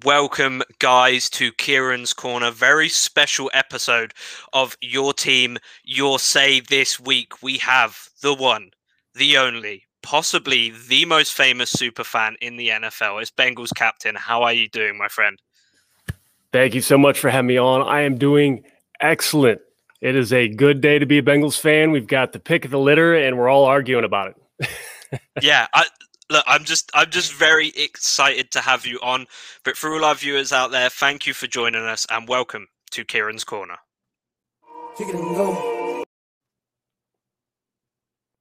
Welcome, guys, to Kieran's Corner. Very special episode of Your Team, Your Say this week. We have the one, the only, possibly the most famous super fan in the NFL. It's Bengals captain. How are you doing, my friend? Thank you so much for having me on. I am doing excellent. It is a good day to be a Bengals fan. We've got the pick of the litter, and we're all arguing about it. yeah, I, look, I'm just I'm just very excited to have you on. But for all our viewers out there, thank you for joining us and welcome to Kieran's Corner. Kick it and go.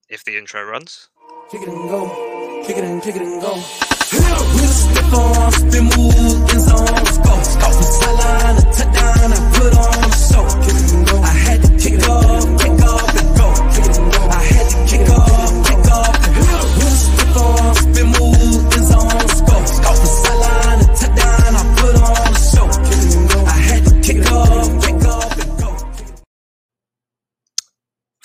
If the intro runs. Kick it and go. Kick it and kick it and go. Step on, spin move, in zone, go. Stop from sideline, a touchdown, I put on a show. Kick it and go. I had to kick it off, kick off and go. And go. I had to kick off,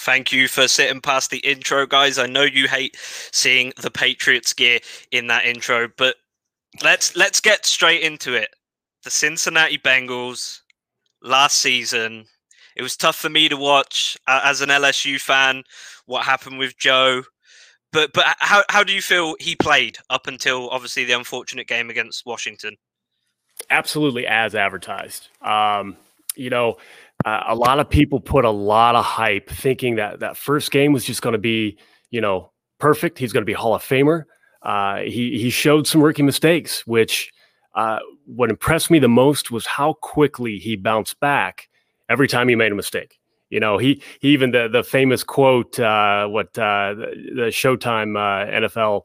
Thank you for sitting past the intro, guys. I know you hate seeing the Patriots gear in that intro, but let's let's get straight into it. The Cincinnati Bengals last season. It was tough for me to watch uh, as an LSU fan. What happened with Joe? But but how how do you feel he played up until obviously the unfortunate game against Washington? Absolutely, as advertised. Um, you know, uh, a lot of people put a lot of hype, thinking that that first game was just going to be, you know, perfect. He's going to be Hall of Famer. Uh, he he showed some rookie mistakes, which uh, what impressed me the most was how quickly he bounced back every time he made a mistake. You know, he, he even the the famous quote, uh, what uh, the, Showtime uh, NFL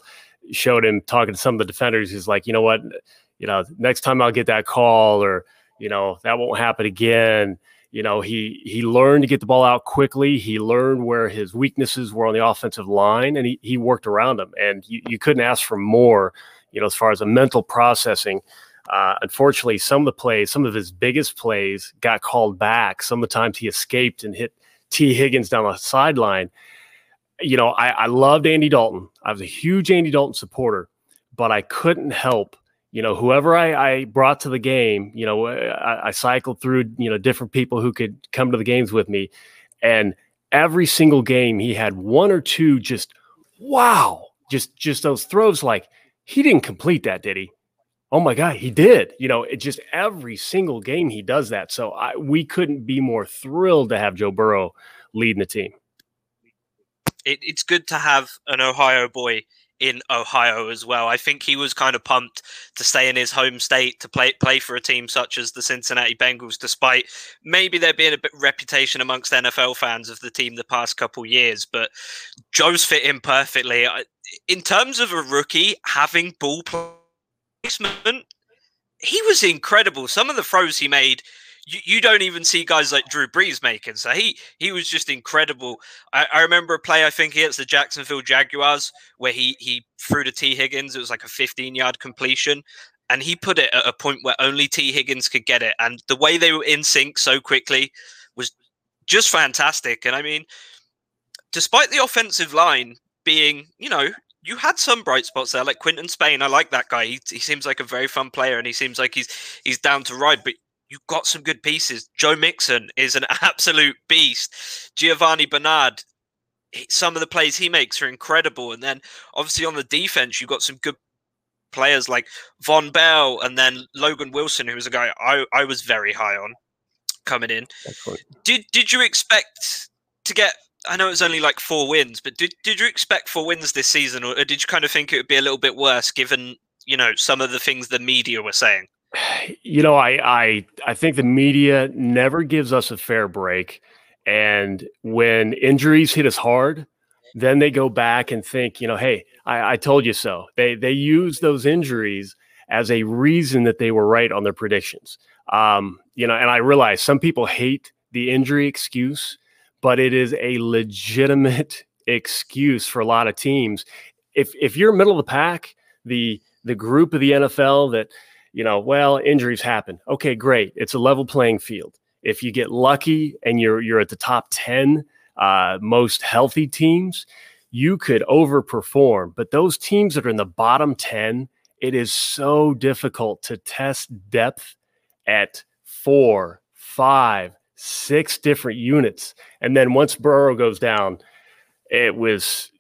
showed him talking to some of the defenders. He's like, you know what, you know, next time I'll get that call, or you know, that won't happen again. You know, he he learned to get the ball out quickly. He learned where his weaknesses were on the offensive line, and he he worked around them. And you, you couldn't ask for more. You know, as far as a mental processing uh, unfortunately, some of the plays, some of his biggest plays got called back. Some of the times he escaped and hit Tee Higgins down the sideline. You know, I, I loved Andy Dalton. I was a huge Andy Dalton supporter, but I couldn't help you know, whoever I, I, brought to the game, you know, I, I, cycled through, you know, different people who could come to the games with me. And every single game, he had one or two just, wow, just, just those throws like he didn't complete that, did he? Oh my God, he did. You know, it just every single game he does that. So I, we couldn't be more thrilled to have Joe Burrow leading the team. It, it's good to have an Ohio boy in Ohio as well. I think he was kind of pumped to stay in his home state to play play for a team such as the Cincinnati Bengals, despite maybe there being a bit reputation amongst NFL fans of the team the past couple years. But Joe's fit in perfectly. In terms of a rookie having ball play placement, he was incredible. Some of the throws he made, you, you don't even see guys like Drew Brees making. So he he was just incredible. I, I remember a play I think against the Jacksonville Jaguars where he he threw to Tee Higgins. It was like a 15 yard completion. And he put it at a point where only Tee Higgins could get it. And the way they were in sync so quickly was just fantastic. And I mean, despite the offensive line being, you know, you had some bright spots there, like Quinton Spain. I like that guy. He, he seems like a very fun player, and he seems like he's he's down to ride. But you've got some good pieces. Joe Mixon is an absolute beast. Giovani Bernard, some of the plays he makes are incredible. And then obviously on the defense, you've got some good players like Vonn Bell, and then Logan Wilson, who was a guy I, I was very high on coming in. Did did you expect to get I know it was only like four wins, but did did you expect four wins this season, or did you kind of think it would be a little bit worse given you know some of the things the media were saying? You know, I I I think the media never gives us a fair break, and when injuries hit us hard, then they go back and think, you know, hey, I, I told you so. They they use those injuries as a reason that they were right on their predictions. Um, you know, and I realize some people hate the injury excuse but it is a legitimate excuse for a lot of teams. If if you're middle of the pack, the the group of the NFL that you know, well, injuries happen. Okay, great. It's a level playing field. If you get lucky and you're you're at the top ten uh, most healthy teams, you could overperform. But those teams that are in the bottom ten, it is so difficult to test depth at four, five, six different units. And then once Burrow goes down, it was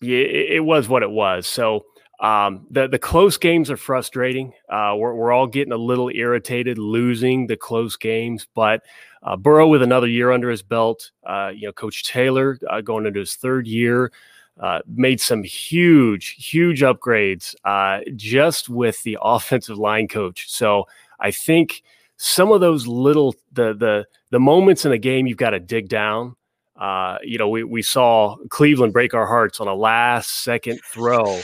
it was what it was. So um, the the close games are frustrating. Uh, we're we're all getting a little irritated losing the close games, but uh, Burrow with another year under his belt. Uh, you know, Coach Taylor uh, going into his third year. Uh, made some huge, huge upgrades uh, just with the offensive line coach. So I think some of those little the the the moments in a game you've got to dig down. Uh, you know, we we saw Cleveland break our hearts on a last second throw.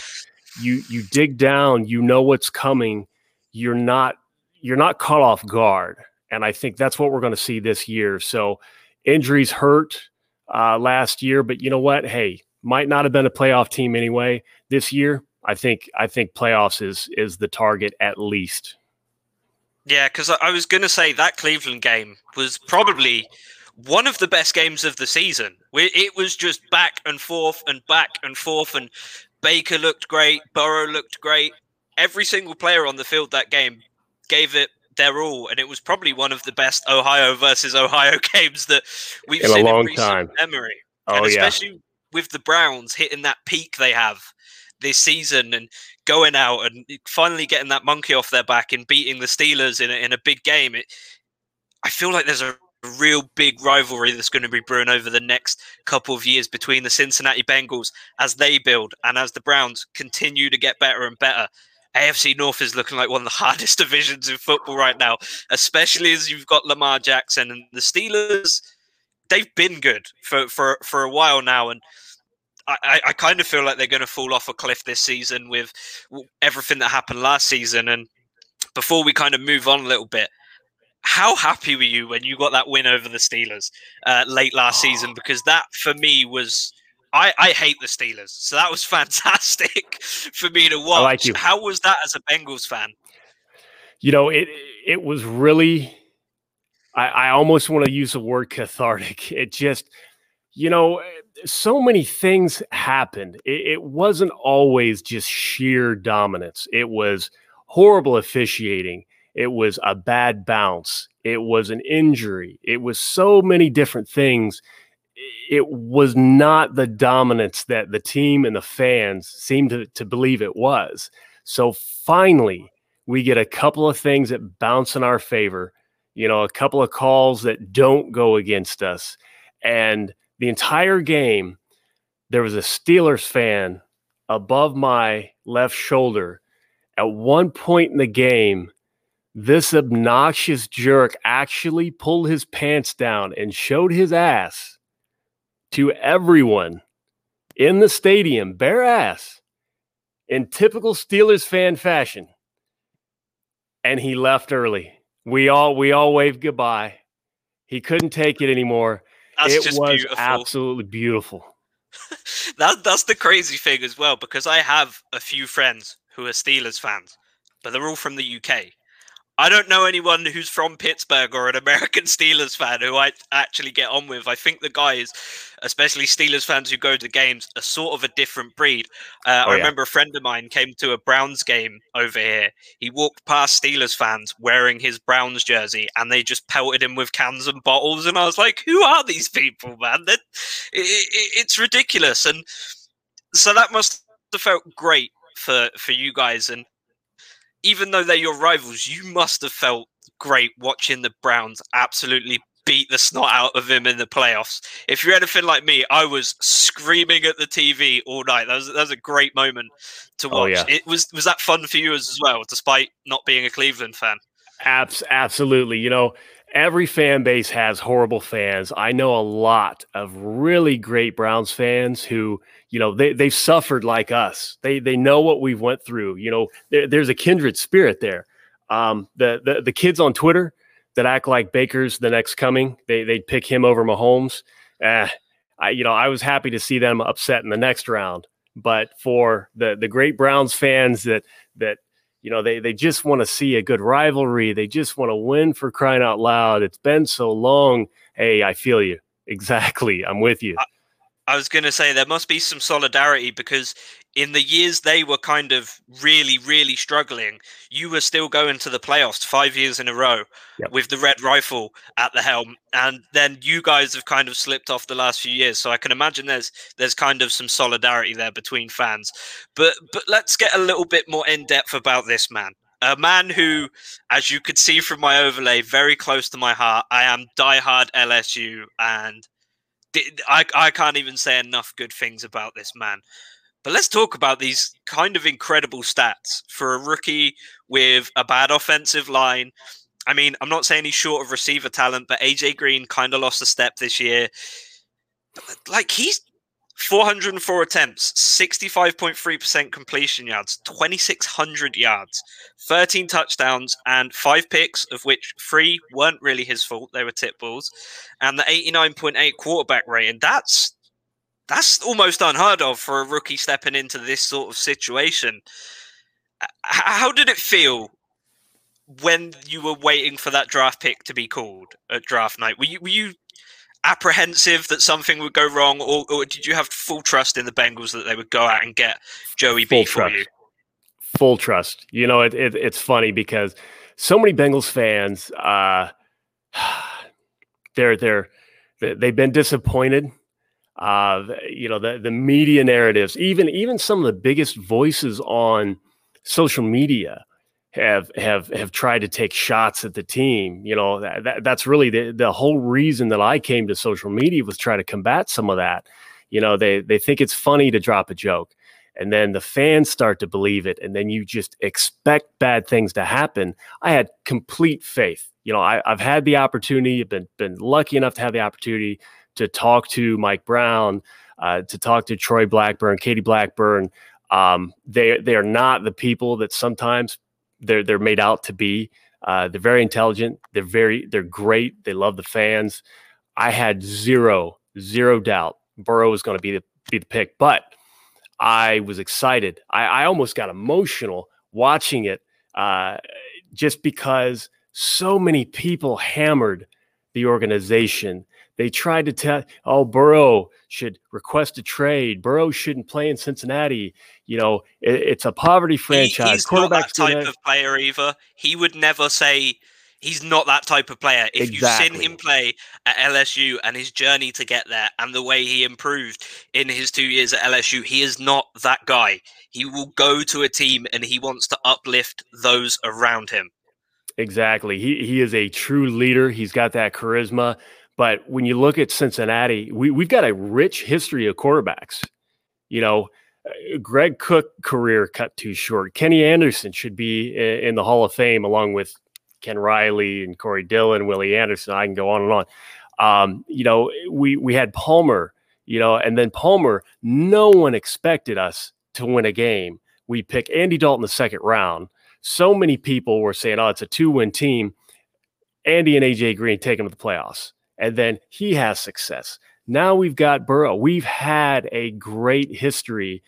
You you dig down, you know what's coming. You're not you're not caught off guard, and I think that's what we're going to see this year. So injuries hurt uh, last year, but you know what? Hey, might not have been a playoff team anyway. This year, I think I think playoffs is is the target at least. Yeah, because I was going to say that Cleveland game was probably one of the best games of the season. It was just back and forth and back and forth, and Baker looked great, Burrow looked great. Every single player on the field that game gave it their all, and it was probably one of the best Ohio versus Ohio games that we've in seen in recent time. memory. Oh, and especially yeah with the Browns hitting that peak they have this season and going out and finally getting that monkey off their back and beating the Steelers in a, in a big game, it, I feel like there's a real big rivalry that's going to be brewing over the next couple of years between the Cincinnati Bengals as they build and as the Browns continue to get better and better. AFC North is looking like one of the hardest divisions in football right now, especially as you've got Lamar Jackson and the Steelers they've been good for for for a while now, and I, I kind of feel like they're going to fall off a cliff this season with everything that happened last season. And before we kind of move on a little bit, how happy were you when you got that win over the Steelers uh, late last season? Because that for me was. I, I hate the Steelers, so that was fantastic for me to watch. Like How was that as a Bengals fan? You know, it it was really I, I almost want to use the word cathartic. It just, you know, eh, so many things happened. It, it wasn't always just sheer dominance. It was horrible officiating. It was a bad bounce. It was an injury. It was so many different things. It was not the dominance that the team and the fans seemed to, to believe it was. So finally, we get a couple of things that bounce in our favor you know, a couple of calls that don't go against us. And the entire game, there was a Steelers fan above my left shoulder. At one point in the game, this obnoxious jerk actually pulled his pants down and showed his ass to everyone in the stadium, bare ass, in typical Steelers fan fashion. And he left early. We all we all waved goodbye. He couldn't take it anymore. That's it was beautiful. absolutely beautiful. that that's the crazy thing as well because I have a few friends who are Steelers fans, but they're all from the UK. I don't know anyone who's from Pittsburgh or an American Steelers fan who I actually get on with. I think the guys, especially Steelers fans who go to games, are sort of a different breed. Uh, oh, I yeah. remember a friend of mine came to a Browns game over here. He walked past Steelers fans wearing his Browns jersey, and they just pelted him with cans and bottles. And I was like, "Who are these people, man? It, it, it's ridiculous." And so that must have felt great for for you guys and even though they're your rivals, you must have felt great watching the Browns absolutely beat the snot out of him in the playoffs. If you're anything like me, I was screaming at the TV all night. That was that was a great moment to oh, watch. Oh, yeah. It was was that fun for you as well, despite not being a Cleveland fan. Abs- absolutely. You know, every fan base has horrible fans. I know a lot of really great Browns fans who you know they they've suffered like us. They they know what we've went through. You know, there, there's a kindred spirit there. Um, the, the the kids on Twitter that act like Baker's the next coming, they they'd pick him over Mahomes. Eh, I you know I was happy to see them upset in the next round. But for the the great Browns fans that that you know they they just want to see a good rivalry, they just want to win for crying out loud. It's been so long. Hey, I feel you exactly. I'm with you. I was going to say there must be some solidarity because in the years they were kind of really, really struggling, you were still going to the playoffs five years in a row yep. with the red rifle at the helm, and then you guys have kind of slipped off the last few years. So I can imagine there's there's kind of some solidarity there between fans. But but let's get a little bit more in depth about this man. A man who, as you could see from my overlay, very close to my heart. I am diehard LSU, and I, I can't even say enough good things about this man. But let's talk about these kind of incredible stats for a rookie with a bad offensive line. I mean, I'm not saying he's short of receiver talent, but AJ Green kind of lost a step this year. Like he's 404 attempts, 65.3% completion yards, 2,600 yards, 13 touchdowns, and five picks, of which three weren't really his fault. They were tip balls. And the 89.8 quarterback rating. That's that's almost unheard of for a rookie stepping into this sort of situation. How did it feel when you were waiting for that draft pick to be called at draft night? Were you were you apprehensive that something would go wrong, or, or did you have full trust in the Bengals that they would go out and get Joey full B for trust. you? Full trust. You know, it, it, it's funny because so many Bengals fans, uh, they're they're they've been disappointed. Uh, you know, the the media narratives, even even some of the biggest voices on social media have have have tried to take shots at the team. You know, that, that, that's really the the whole reason that I came to social media was try to combat some of that. You know, they they think it's funny to drop a joke, and then the fans start to believe it, and then you just expect bad things to happen. I had complete faith. You know, I, I've had the opportunity, I've been been lucky enough to have the opportunity to talk to Mike Brown, uh, to talk to Troy Blackburn, Katie Blackburn. Um, they they are not the people that sometimes they're they're made out to be. Uh, they're very intelligent. They're very they're great. They love the fans. I had zero zero doubt Burrow was going to be the be the pick, but I was excited. I, I almost got emotional watching it, uh, just because so many people hammered the organization they tried to tell, oh, Burrow should request a trade. Burrow shouldn't play in Cincinnati. You know, it, it's a poverty franchise. He, he's not that type of player either. He would never say he's not that type of player. If exactly. you've seen him play at LSU and his journey to get there and the way he improved in his two years at LSU, he is not that guy. He will go to a team and he wants to uplift those around him. Exactly. He he is a true leader. He's got that charisma. But when you look at Cincinnati, we, we've got a rich history of quarterbacks. You know, uh, Greg Cook career cut too short. Kenny Anderson should be in the Hall of Fame along with Ken Riley and Corey Dillon, Willie Anderson. I can go on and on. Um, you know, we we had Palmer, you know, and then Palmer, no one expected us to win a game. We pick Andy Dalton in the second round. So many people were saying, oh, it's a two-win team. Andy and AJ Green take them to the playoffs and then he has success. Now we've got Burrow. We've had a great history,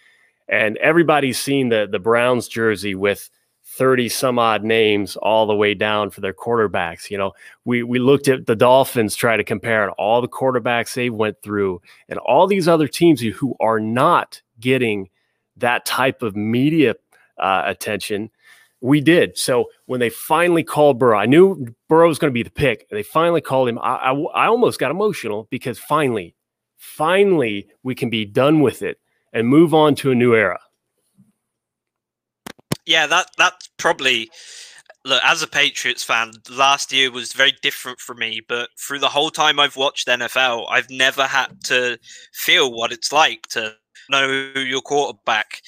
and everybody's seen the the Browns jersey with 30 some odd names all the way down for their quarterbacks. You know, we we looked at the Dolphins, try to compare all the quarterbacks they went through, and all these other teams who are not getting that type of media uh, attention we did. So when they finally called Burrow, I knew Burrow was going to be the pick. They finally called him. I, I, I, almost got emotional because finally, finally, we can be done with it and move on to a new era. Yeah, that that's probably look as a Patriots fan. Last year was very different for me, but through the whole time I've watched NFL, I've never had to feel what it's like to know your quarterback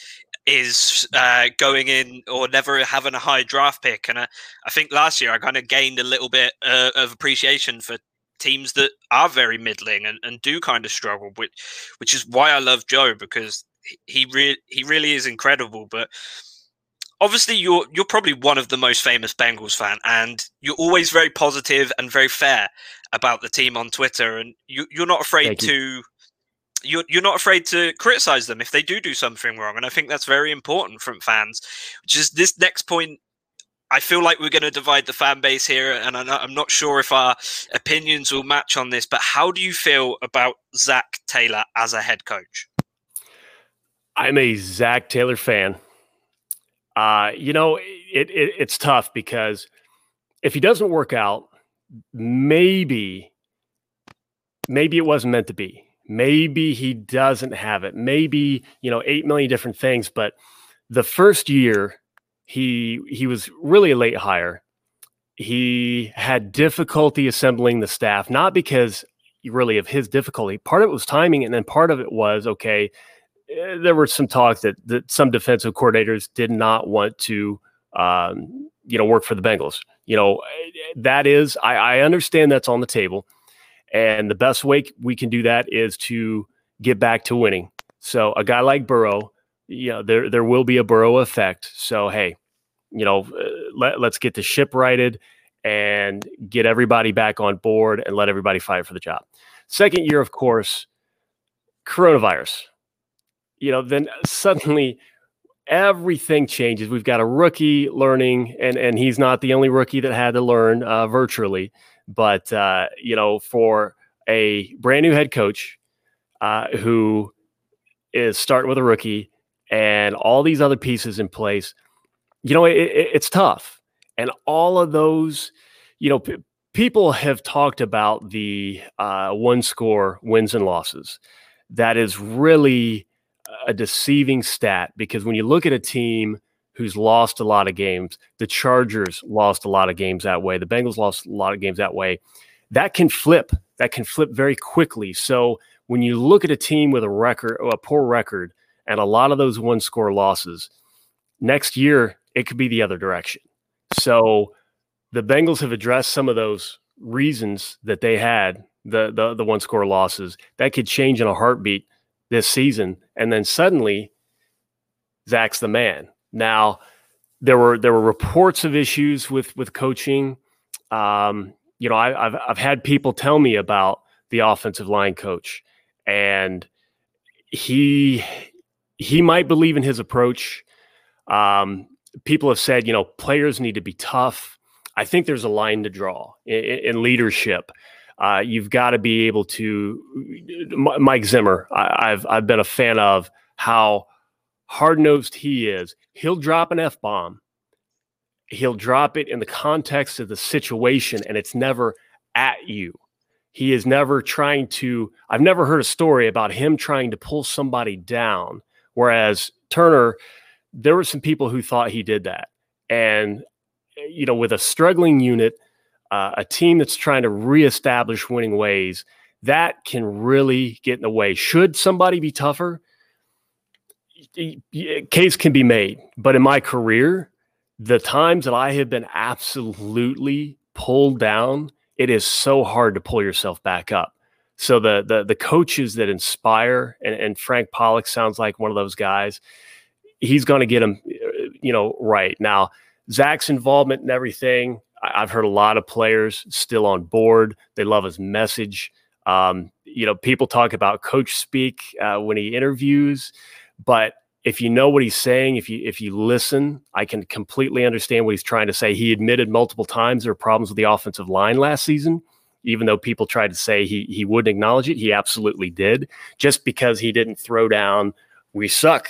is uh, going in or never having a high draft pick. And I, I think last year I kind of gained a little bit uh, of appreciation for teams that are very middling and, and do kind of struggle, which which is why I love Joe because he really he really is incredible. But obviously you're you're probably one of the most famous Bengals fan, and you're always very positive and very fair about the team on Twitter, and you, you're not afraid to you're you're not afraid to criticize them if they do do something wrong, and I think that's very important from fans. Which is this next point I feel like we're going to divide the fan base here, and I'm not sure if our opinions will match on this. But how do you feel about Zac Taylor as a head coach? I'm a Zac Taylor fan. Uh, you know, it, it, it's tough because if he doesn't work out, maybe, maybe it wasn't meant to be. Maybe he doesn't have it. Maybe you know, eight million different things. But the first year, he he was really a late hire. He had difficulty assembling the staff, not because really of his difficulty. Part of it was timing, and then part of it was okay Eh, there were some talk that, that some defensive coordinators did not want to, um, you know, work for the Bengals. You know, that is, I, I understand that's on the table. And the best way we can do that is to get back to winning. So a guy like Burrow, you know, there there will be a Burrow effect. So hey, you know, uh, let, let's get the ship righted and get everybody back on board and let everybody fight for the job. Second year, of course, coronavirus you know, then suddenly everything changes. We've got a rookie learning, and and he's not the only rookie that had to learn uh, virtually. But uh, you know, for a brand new head coach uh, who is starting with a rookie and all these other pieces in place, you know, it, it, it's tough. And all of those, you know, p- people have talked about the uh, one score wins and losses. That is really a deceiving stat because when you look at a team who's lost a lot of games, the Chargers lost a lot of games that way, the Bengals lost a lot of games that way, that can flip. That can flip very quickly. So when you look at a team with a record, a poor record, and a lot of those one score losses, next year it could be the other direction. So the Bengals have addressed some of those reasons that they had the the, the one score losses that could change in a heartbeat this season, and then suddenly Zac's the man. Now there were there were reports of issues with with coaching. Um, you know, I, have I've had people tell me about the offensive line coach, and he he might believe in his approach. Um, people have said, you know, players need to be tough. I think there's a line to draw in, in leadership. Uh, you've got to be able to. Mike Zimmer, I, I've I've been a fan of how hard nosed he is. He'll drop an f bomb. He'll drop it in the context of the situation, and it's never at you. He is never trying to. I've never heard a story about him trying to pull somebody down. Whereas Turner, there were some people who thought he did that, and you know, with a struggling unit uh, a team that's trying to reestablish winning ways, that can really get in the way. Should somebody be tougher? Case can be made. But in my career, the times that I have been absolutely pulled down, it is so hard to pull yourself back up. So the the the coaches that inspire, and, and Frank Pollack sounds like one of those guys. He's going to get him, you know, right now. Zac's involvement and everything. I've heard a lot of players still on board. They love his message. Um, you know, people talk about coach speak uh, when he interviews, but if you know what he's saying, if you if you listen, I can completely understand what he's trying to say. He admitted multiple times there were problems with the offensive line last season, even though people tried to say he he wouldn't acknowledge it. He absolutely did. Just because he didn't throw down, we suck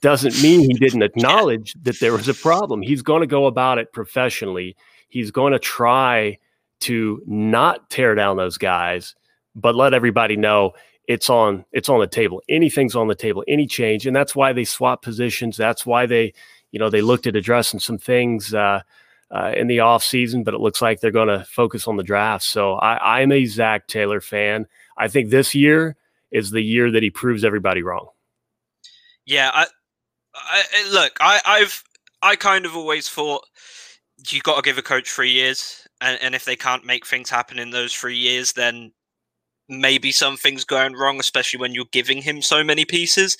doesn't mean he didn't acknowledge that there was a problem. He's going to go about it professionally he's going to try to not tear down those guys, but let everybody know it's on it's on the table. Anything's on the table, any change, and that's why they swap positions. That's why they, you know, they looked at addressing some things uh, uh, in the off season, but it looks like they're going to focus on the draft. So I, I'm a Zac Taylor fan. I think this year is the year that he proves everybody wrong. Yeah, I, I look, I, I've I kind of always thought you got to give a coach three years, and, and if they can't make things happen in those three years, then maybe something's going wrong, especially when you're giving him so many pieces.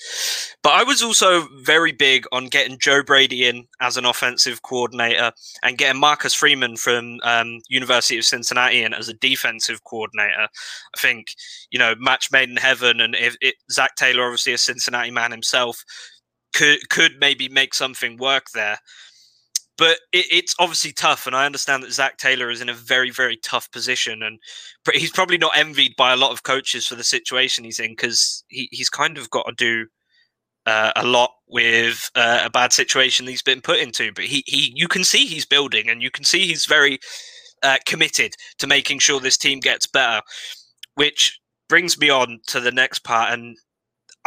But I was also very big on getting Joe Brady in as an offensive coordinator and getting Marcus Freeman from um, University of Cincinnati in as a defensive coordinator. I think you know match made in heaven, and if it, Zac Taylor, obviously a Cincinnati man himself, could could maybe make something work there. But it, it's obviously tough, and I understand that Zac Taylor is in a very, very tough position, and he's probably not envied by a lot of coaches for the situation he's in because he, he's kind of got to do uh, a lot with uh, a bad situation he's been put into. But he, he, you can see he's building, and you can see he's very uh, committed to making sure this team gets better, which brings me on to the next part, and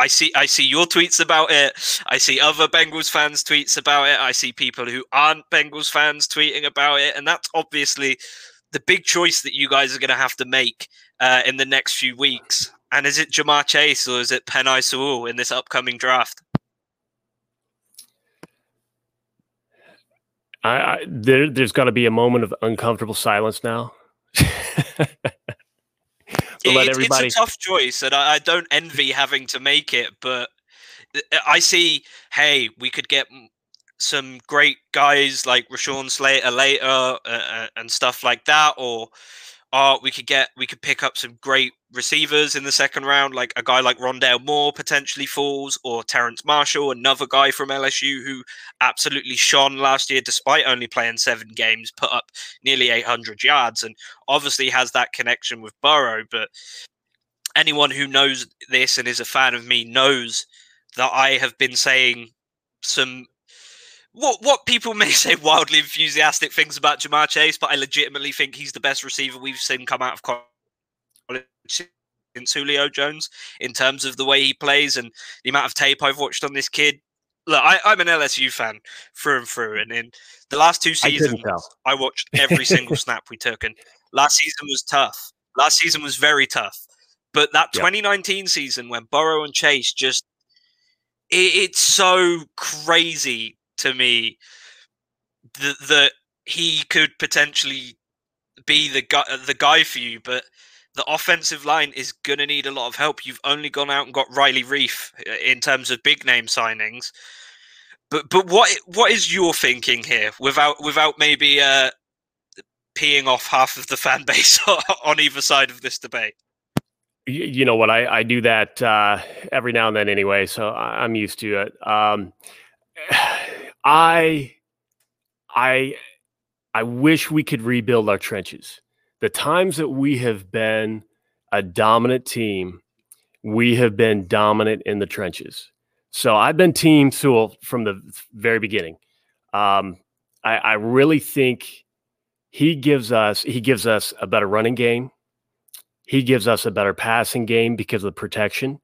I see I see your tweets about it. I see other Bengals fans tweets about it. I see people who aren't Bengals fans tweeting about it, and that's obviously the big choice that you guys are going to have to make uh, in the next few weeks. And is it Ja'Marr Chase or is it Penei Sewell in this upcoming draft? I, I there, there's got to be a moment of uncomfortable silence now. it, everybody... It's a tough choice, and I, I, don't envy having to make it. But uh, I see, hey, we could get some great guys like Rashawn Slater later uh, uh, and stuff like that, or uh, we could get we could pick up some great receivers in the second round, like a guy like Rondale Moore potentially falls, or Terrace Marshall, another guy from LSU who absolutely shone last year despite only playing seven games, put up nearly 800 yards, and obviously has that connection with Burrow. But anyone who knows this and is a fan of me knows that I have been saying some what what people may say wildly enthusiastic things about Ja'Marr Chase, but I legitimately think he's the best receiver we've seen come out of college since Julio Jones in terms of the way he plays and the amount of tape I've watched on this kid. Look, I, am an LSU fan through and through, and in the last two seasons, I, I watched every single snap we took. And last season was tough. Last season was very tough. But that yep. 2019 season when Burrow and Chase just it, it's so crazy to me that, that he could potentially be the guy the guy for you, but the offensive line is to need a lot of help. You've only gone out and got Riley Reiff uh, in terms of big name signings. But but what what is your thinking here without without maybe uh, peeing off half of the fan base on either side of this debate? You, you know what? I, I do that uh, every now and then anyway, so I'm used to it. Um, I I I wish we could rebuild our trenches. The times that we have been a dominant team, we have been dominant in the trenches. So I've been Team Sewell from the very beginning. Um, I, I really think he gives us he gives us a better running game. He gives us a better passing game because of the protection.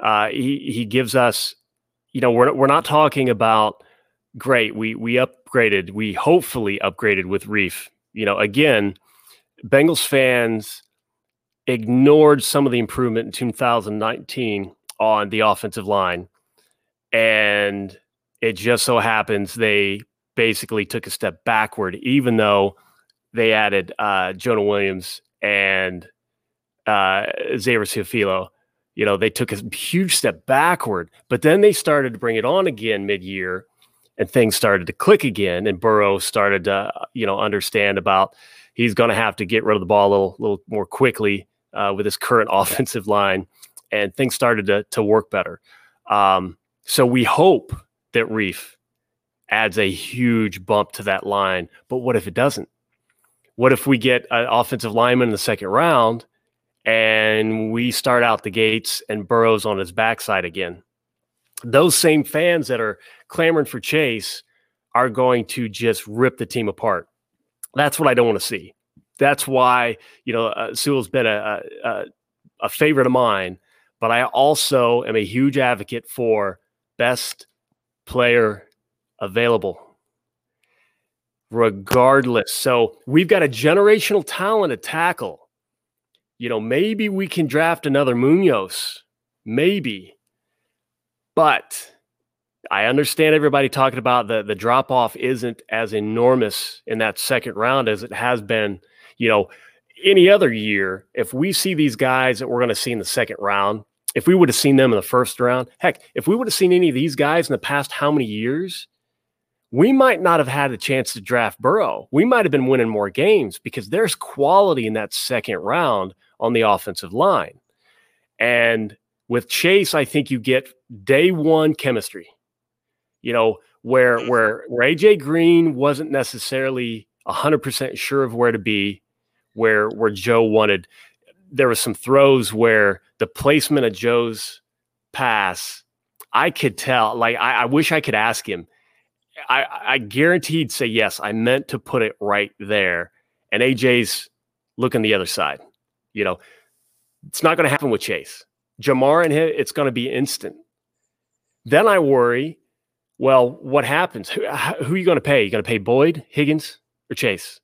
Uh, he he gives us, you know, we're we're not talking about great. We we upgraded. We hopefully upgraded with Reiff. You know, again, Bengals fans ignored some of the improvement in 2019 on the offensive line, and it just so happens they basically took a step backward, even though they added uh, Jonah Williams and uh, Xavier Su'a-Filo. You know, they took a huge step backward, but then they started to bring it on again mid-year and things started to click again and Burrow started to you know understand about he's going to have to get rid of the ball a little, little more quickly uh, with his current offensive line and things started to, to work better. Um, so we hope that Reiff adds a huge bump to that line but what if it doesn't? What if we get an offensive lineman in the second round and we start out the gates and Burrow's on his backside again those same fans that are clamoring for Chase are going to just rip the team apart. That's what I don't want to see. That's why you know uh, Sewell's been a, a a favorite of mine, but I also am a huge advocate for best player available regardless. So we've got a generational talent to tackle. You know, maybe we can draft another Munoz. Maybe. But I understand everybody talking about the the drop off isn't as enormous in that second round as it has been, you know, any other year. If we see these guys that we're going to see in the second round, if we would have seen them in the first round, heck, if we would have seen any of these guys in the past how many years, we might not have had a chance to draft Burrow. We might have been winning more games because there's quality in that second round on the offensive line. And with Chase, I think you get day one chemistry. You know, where mm-hmm. where where AJ Green wasn't necessarily hundred percent sure of where to be, where where Joe wanted. There was some throws where the placement of Joe's pass, I could tell. Like I, I wish I could ask him. I, I guaranteed say yes. I meant to put it right there, and AJ's looking the other side. You know, it's not going to happen with Chase. Ja'Marr and him, it's going to be instant. Then I worry, well, what happens? Who, who are you going to pay? You going to pay Boyd, Higgins, or Chase?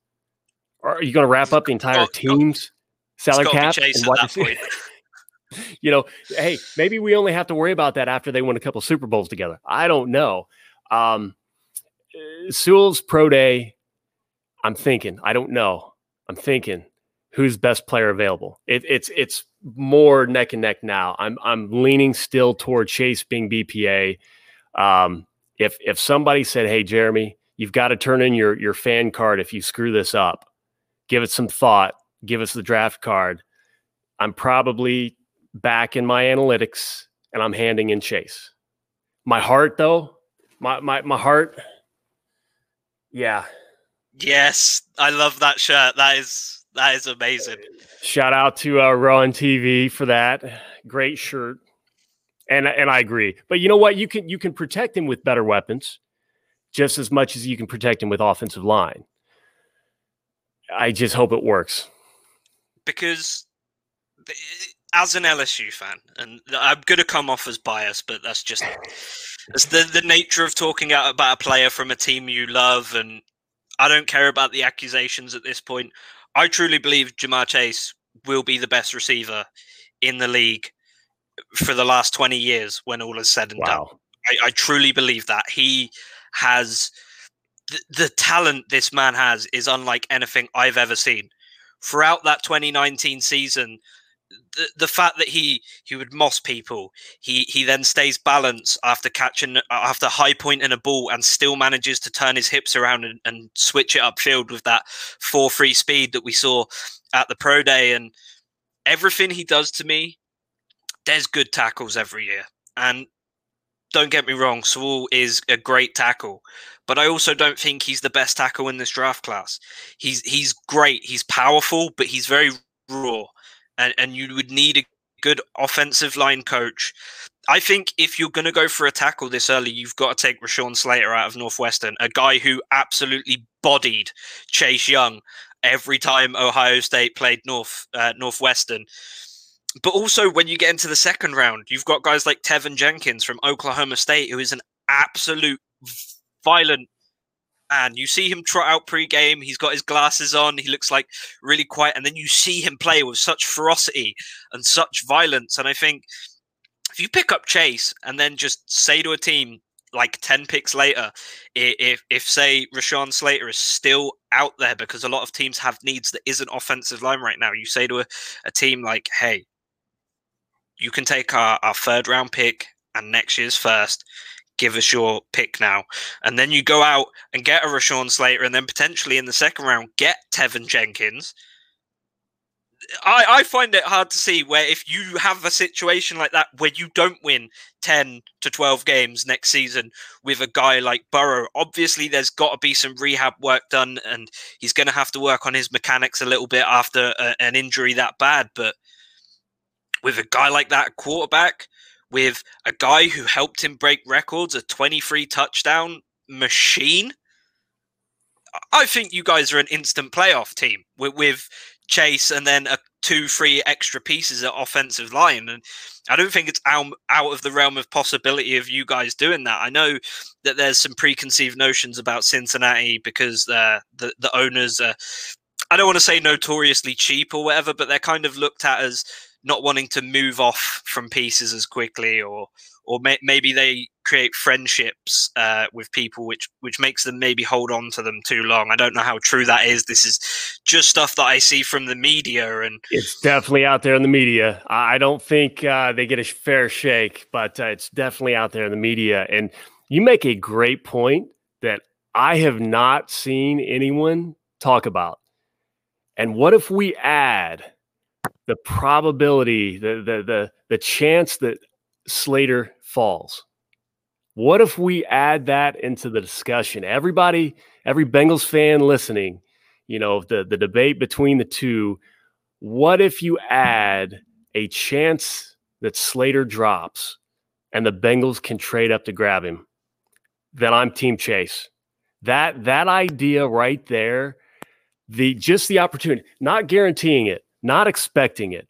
Or are you going to wrap up the entire team's salary cap? And what you know, hey, maybe we only have to worry about that after they win a couple Super Bowls together. I don't know. Um, Sewell's pro day, I'm thinking. I don't know. I'm thinking who's best player available. It, it's it's more neck and neck now. I'm I'm leaning still toward Chase being BPA. Um, if if somebody said, "Hey, Jeremy, you've got to turn in your your fan card if you screw this up," give it some thought. Give us the draft card. I'm probably back in my analytics and I'm handing in Chase. My heart, though, my my my heart, yeah. Yes, I love that shirt. That is that is amazing. Shout out to uh, Raw and TV for that great shirt, and and I agree. But you know what? You can you can protect him with better weapons, just as much as you can protect him with offensive line. I just hope it works because as an LSU fan, and I'm going to come off as biased, but that's just it's the the nature of talking about a player from a team you love, and I don't care about the accusations at this point. I truly believe Ja'Marr Chase will be the best receiver in the league for the last 20 years when all is said and wow. done. I, I, truly believe that he has the, the talent this man has is unlike anything I've ever seen. Throughout that 2019 season, the, the fact that he he would moss people, he he then stays balanced after catching after high point in a ball and still manages to turn his hips around and, and switch it upfield with that four free speed that we saw at the pro day and everything he does to me. There's good tackles every year, and don't get me wrong, Sewell is a great tackle, but I also don't think he's the best tackle in this draft class. He's he's great, he's powerful, but he's very raw and, and you would need a good offensive line coach. I think if you're going to go for a tackle this early, you've got to take Rashawn Slater out of Northwestern, a guy who absolutely bodied Chase Young every time Ohio State played North uh, Northwestern. But also, when you get into the second round, you've got guys like Teven Jenkins from Oklahoma State, who is an absolute violent and you see him trot out pre-game. He's got his glasses on. He looks like really quiet, and then you see him play with such ferocity and such violence. And I think if you pick up Chase and then just say to a team like 10 picks later, if, if say Rashawn Slater is still out there because a lot of teams have needs that isn't offensive line right now, you say to a, a team like, hey, you can take our, our third round pick and next year's first give us your pick now. And then you go out and get a Rashawn Slater, and then potentially in the second round, get Teven Jenkins. I, I find it hard to see where if you have a situation like that where you don't win 10 to 12 games next season with a guy like Burrow, obviously there's got to be some rehab work done and he's going to have to work on his mechanics a little bit after a, an injury that bad. But with a guy like that quarterback, with a guy who helped him break records, a 23 touchdown machine. I think you guys are an instant playoff team with, with Chase and then a two, three extra pieces at offensive line. And I don't think it's out, out of the realm of possibility of you guys doing that. I know that there's some preconceived notions about Cincinnati because uh, the, the owners are, I don't want to say notoriously cheap or whatever, but they're kind of looked at as not wanting to move off from pieces as quickly, or or may, maybe they create friendships uh, with people, which which makes them maybe hold on to them too long. I don't know how true that is. This is just stuff that I see from the media, and it's definitely out there in the media. I don't think uh, they get a fair shake, but uh, it's definitely out there in the media. And you make a great point that I have not seen anyone talk about. And what if we add the probability, the the the the chance that Slater falls. What if we add that into the discussion? Everybody, every Bengals fan listening, you know, the, the debate between the two, what if you add a chance that Slater drops and the Bengals can trade up to grab him? Then I'm team Chase. That that idea right there, the just the opportunity, not guaranteeing it, not expecting it,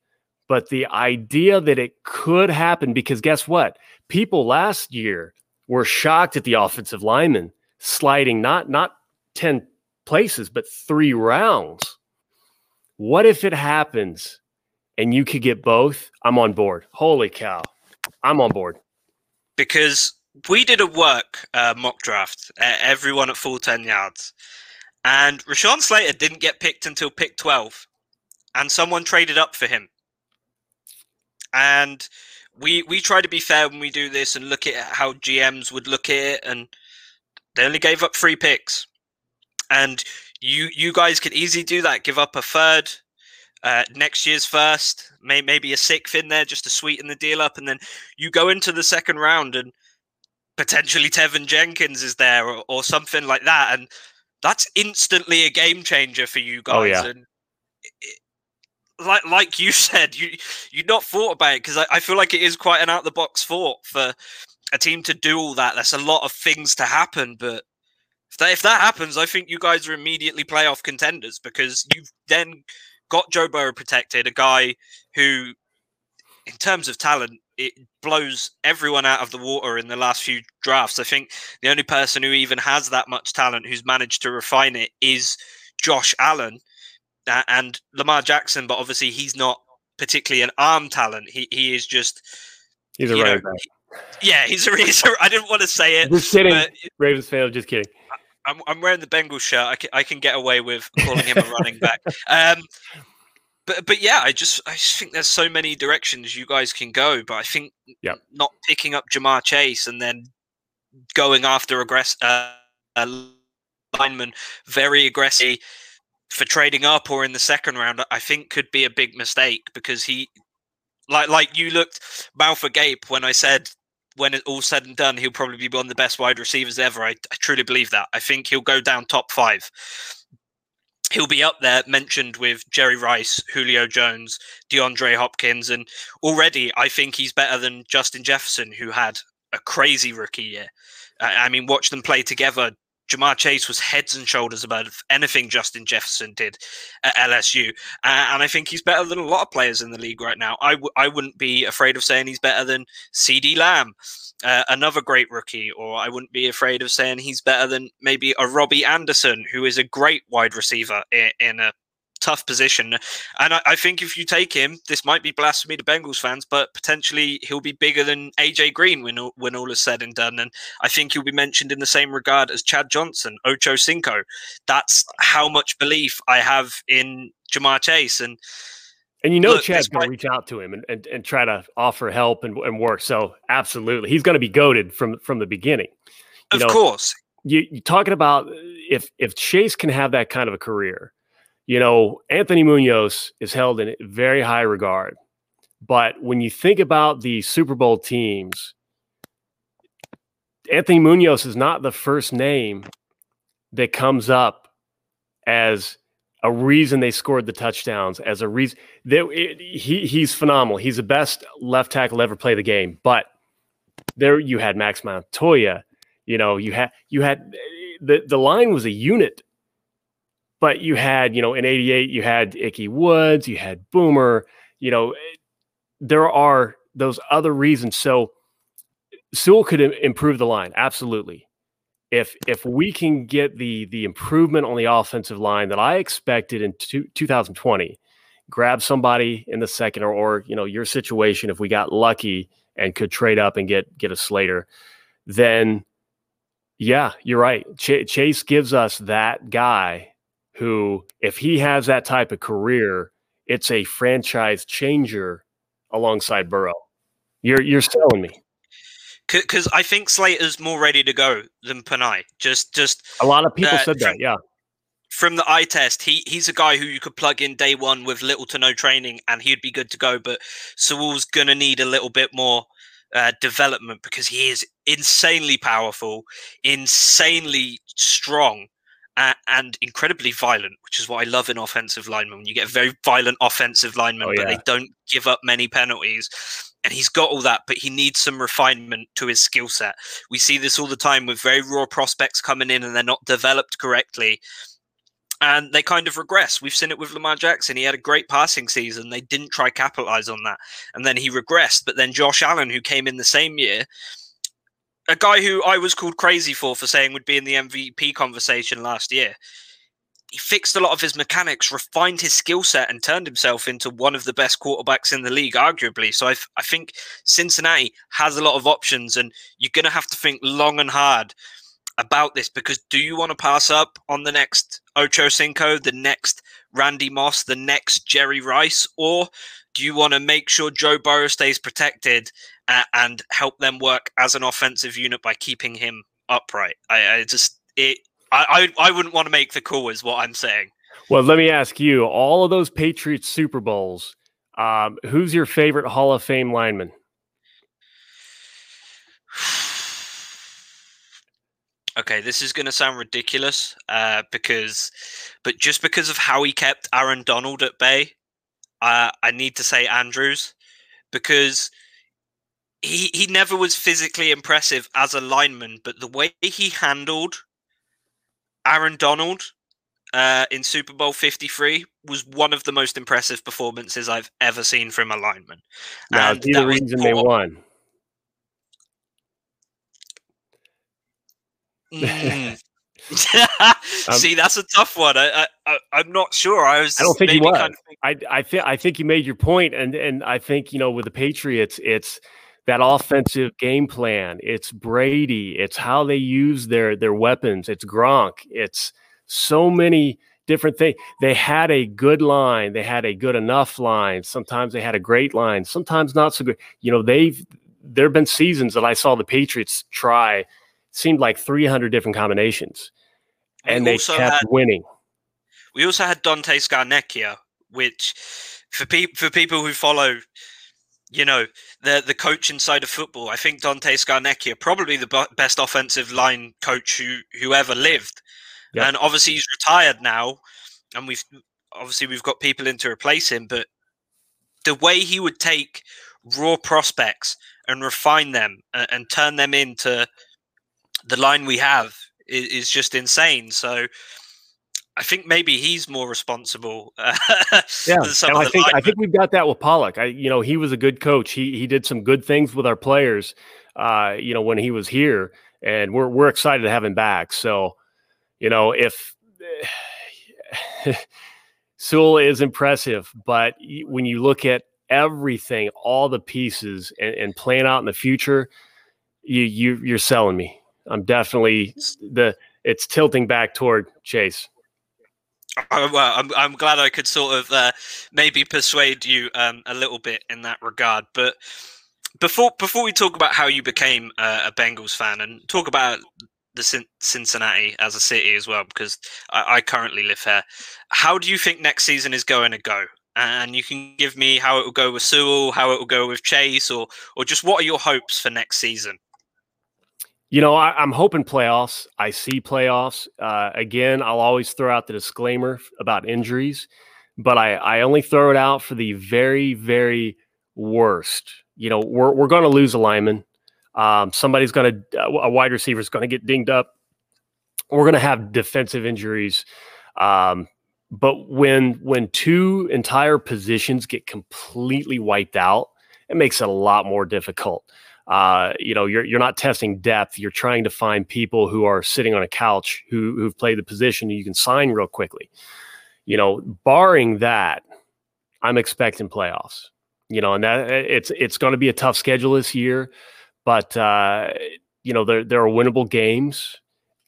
but the idea that it could happen because guess what? People last year were shocked at the offensive lineman sliding not not 10 places but 3 rounds. What if it happens and you could get both? I'm on board. Holy cow. I'm on board. Because we did a work uh, mock draft, everyone at full 10 yards. And Rashawn Slater didn't get picked until pick 12. And someone traded up for him. And we we try to be fair when we do this and look at how GMs would look at it and they only gave up three picks. And you you guys could easily do that, give up a third, uh, next year's first, may, maybe a sixth in there just to sweeten the deal up, and then you go into the second round and potentially Teven Jenkins is there or, or something like that, and that's instantly a game changer for you guys. Oh, yeah. And like like you said, you you'd not thought about it because I, I feel like it is quite an out the box thought for a team to do all that. There's a lot of things to happen, but if that if that happens, I think you guys are immediately playoff contenders because you've then got Joe Burrow protected, a guy who, in terms of talent, it blows everyone out of the water in the last few drafts. I think the only person who even has that much talent who's managed to refine it is Josh Allen and Lamar Jackson, but obviously he's not particularly an arm talent. He he is just he's a running back. Yeah, he's a, he's a. I didn't want to say it. Just kidding, Ravens fan. Just kidding. I'm, I'm wearing the Bengals shirt. I can, I can get away with calling him a running back. Um, but but yeah, I just I just think there's so many directions you guys can go. But I think yeah. not picking up Ja'Marr Chase and then going after aggress uh, a lineman very aggressive for trading up or in the second round, I think could be a big mistake because he like like you looked mouth agape when I said when it all said and done, he'll probably be one of the best wide receivers ever. I, I truly believe that. I think he'll go down top five he'll be up there mentioned with Jerry Rice, Julio Jones, DeAndre Hopkins, and already I think he's better than Justin Jefferson, who had a crazy rookie year. I mean, watch them play together. Ja'Marr Chase was heads and shoulders above anything Justin Jefferson did at LSU. Uh, and I think he's better than a lot of players in the league right now. I w- I wouldn't be afraid of saying he's better than CeeDee Lamb, uh, another great rookie, or I wouldn't be afraid of saying he's better than maybe a Robby Anderson, who is a great wide receiver in, in a tough position. And I, I, think if you take him, this might be blasphemy to Bengals fans, but potentially he'll be bigger than AJ Green when all, when all is said and done. And I think he'll be mentioned in the same regard as Chad Johnson, Ocho Cinco. That's how much belief I have in Ja'Marr Chase. And and you know Look, Chad's going to reach out to him and, and, and try to offer help and, and work. So absolutely, he's going to be goaded from from the beginning. You of know, course, you, you're talking about if if Chase can have that kind of a career, you know, Anthony Munoz is held in very high regard. But when you think about the Super Bowl teams, Anthony Munoz is not the first name that comes up as a reason they scored the touchdowns, as a reason he he's phenomenal. He's the best left tackle ever play the game. But there you had Max Montoya, you know, you had you had eh, the the line was a unit but you had, you know, in 88, you had Ickey Woods, you had Boomer, you know, eh, there are those other reasons. So Sewell could improve the line. Absolutely. If if we can get the the improvement on the offensive line that I expected in two, 2020, grab somebody in the second or, or you know your situation if we got lucky and could trade up and get get a Slater, then yeah, you're right. Ch- Chase gives us that guy who, if he has that type of career, it's a franchise changer alongside Burrow. You're you're selling me because I think Slater's more ready to go than Penei. Just just a lot of people uh, said that. Yeah. From the eye test, he he's a guy who you could plug in day one with little to no training, and he'd be good to go. But Sewell's gonna need a little bit more uh, development because he is insanely powerful, insanely strong, and incredibly violent, which is what I love in offensive linemen. When you get a very violent offensive lineman, oh, but they don't give up many penalties. And he's got all that, but he needs some refinement to his skill set. We see this all the time with very raw prospects coming in and they're not developed correctly and they kind of regress. We've seen it with Lamar Jackson. He had a great passing season. They didn't try capitalize on that, and then he regressed. But then Josh Allen, who came in the same year, a guy who I was called crazy for for saying would be in the MVP conversation last year. He fixed a lot of his mechanics, refined his skill set, and turned himself into one of the best quarterbacks in the league, arguably. So I, I think Cincinnati has a lot of options, and you're going to have to think long and hard about this because do you want to pass up on the next Ocho Cinco, the next Randy Moss, the next Jerry Rice, or do you want to make sure Joe Burrow stays protected uh, and help them work as an offensive unit by keeping him upright? I, I just it I, I I wouldn't want to make the call, is what I'm saying. Well, let me ask you: all of those Patriots Super Bowls, um, who's your favorite Hall of Fame lineman? okay, this is going to sound ridiculous uh, because, but just because of how he kept Aaron Donald at bay, uh, I need to say Andrews because he he never was physically impressive as a lineman, but the way he handled Aaron Donald uh, in Super Bowl 53 was one of the most impressive performances I've ever seen from a lineman. Now, and the reason they won. Mm. See, that's a tough one. I, I, I'm not sure. I was. I don't think he was. Kind of I, I think, I think you made your point, and and I think you know with the Patriots, it's that offensive game plan. It's Brady. It's how they use their their weapons. It's Gronk. It's so many different things. They had a good line. They had a good enough line. Sometimes they had a great line. Sometimes not so good. You know, they've there have been seasons that I saw the Patriots try seemed like 300 different combinations, and they kept had, winning. We also had Dante Scarnecchia, which for people for people who follow, you know, the the coach inside of football, I think Dante Scarnecchia probably the best offensive line coach who who ever lived, yep. and obviously he's retired now, and we've obviously we've got people in to replace him, but the way he would take raw prospects and refine them and, and turn them into the line we have is, is just insane. So I think maybe he's more responsible. Uh, yeah, and I think I think we've got that with Pollack. I, you know, he was a good coach. He he did some good things with our players. Uh, you know, when he was here, and we're we're excited to have him back. So, you know, if Sewell is impressive, but when you look at everything, all the pieces, and, and playing out in the future, you you you're selling me. I'm definitely the it's tilting back toward Chase. Well, I'm I'm glad I could sort of uh, maybe persuade you um, a little bit in that regard. But before before we talk about how you became uh, a Bengals fan and talk about the Cincinnati as a city as well, because I, I currently live here. How do you think next season is going to go? And you can give me how it will go with Sewell, how it will go with Chase, or or just what are your hopes for next season? You know, I, am hoping playoffs. I see playoffs. Uh, again, I'll always throw out the disclaimer about injuries, but I, I only throw it out for the very, very worst. You know, we're, we're going to lose a lineman. Um, somebody's going to, a wide receiver is going to get dinged up. We're going to have defensive injuries. Um, but when when two entire positions get completely wiped out, it makes it a lot more difficult uh, you know, you're you're not testing depth. You're trying to find people who are sitting on a couch who who've played the position you can sign real quickly. You know, barring that, I'm expecting playoffs. You know, and that it's it's going to be a tough schedule this year, but uh, you know there there are winnable games,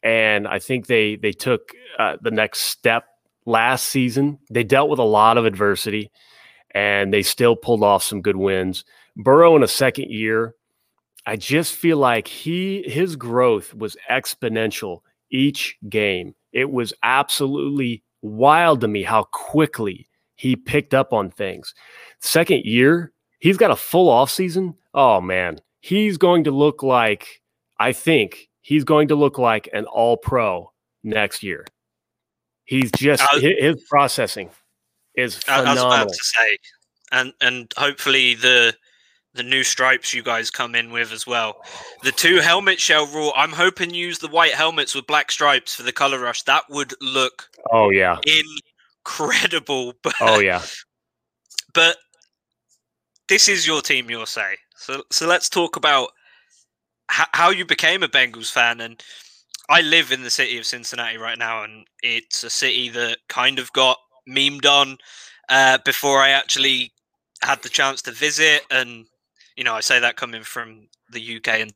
and I think they they took uh, the next step last season. They dealt with a lot of adversity, and they still pulled off some good wins. Burrow in a second year I just feel like he his growth was exponential each game. It was absolutely wild to me how quickly he picked up on things. Second year, he's got a full off season. Oh man, he's going to look like, I think he's going to look like an all pro next year. He's just, his, processing is phenomenal. I was about to say, and, and hopefully the, the new stripes you guys come in with as well. The two helmet shell rule. I'm hoping use the white helmets with black stripes for the color rush. That would look oh yeah incredible. But, oh yeah. But this is your team, you'll say. So so let's talk about h- how you became a Bengals fan. And I live in the city of Cincinnati right now, and it's a city that kind of got memed on uh, before I actually had the chance to visit and you know, I say that coming from the UK and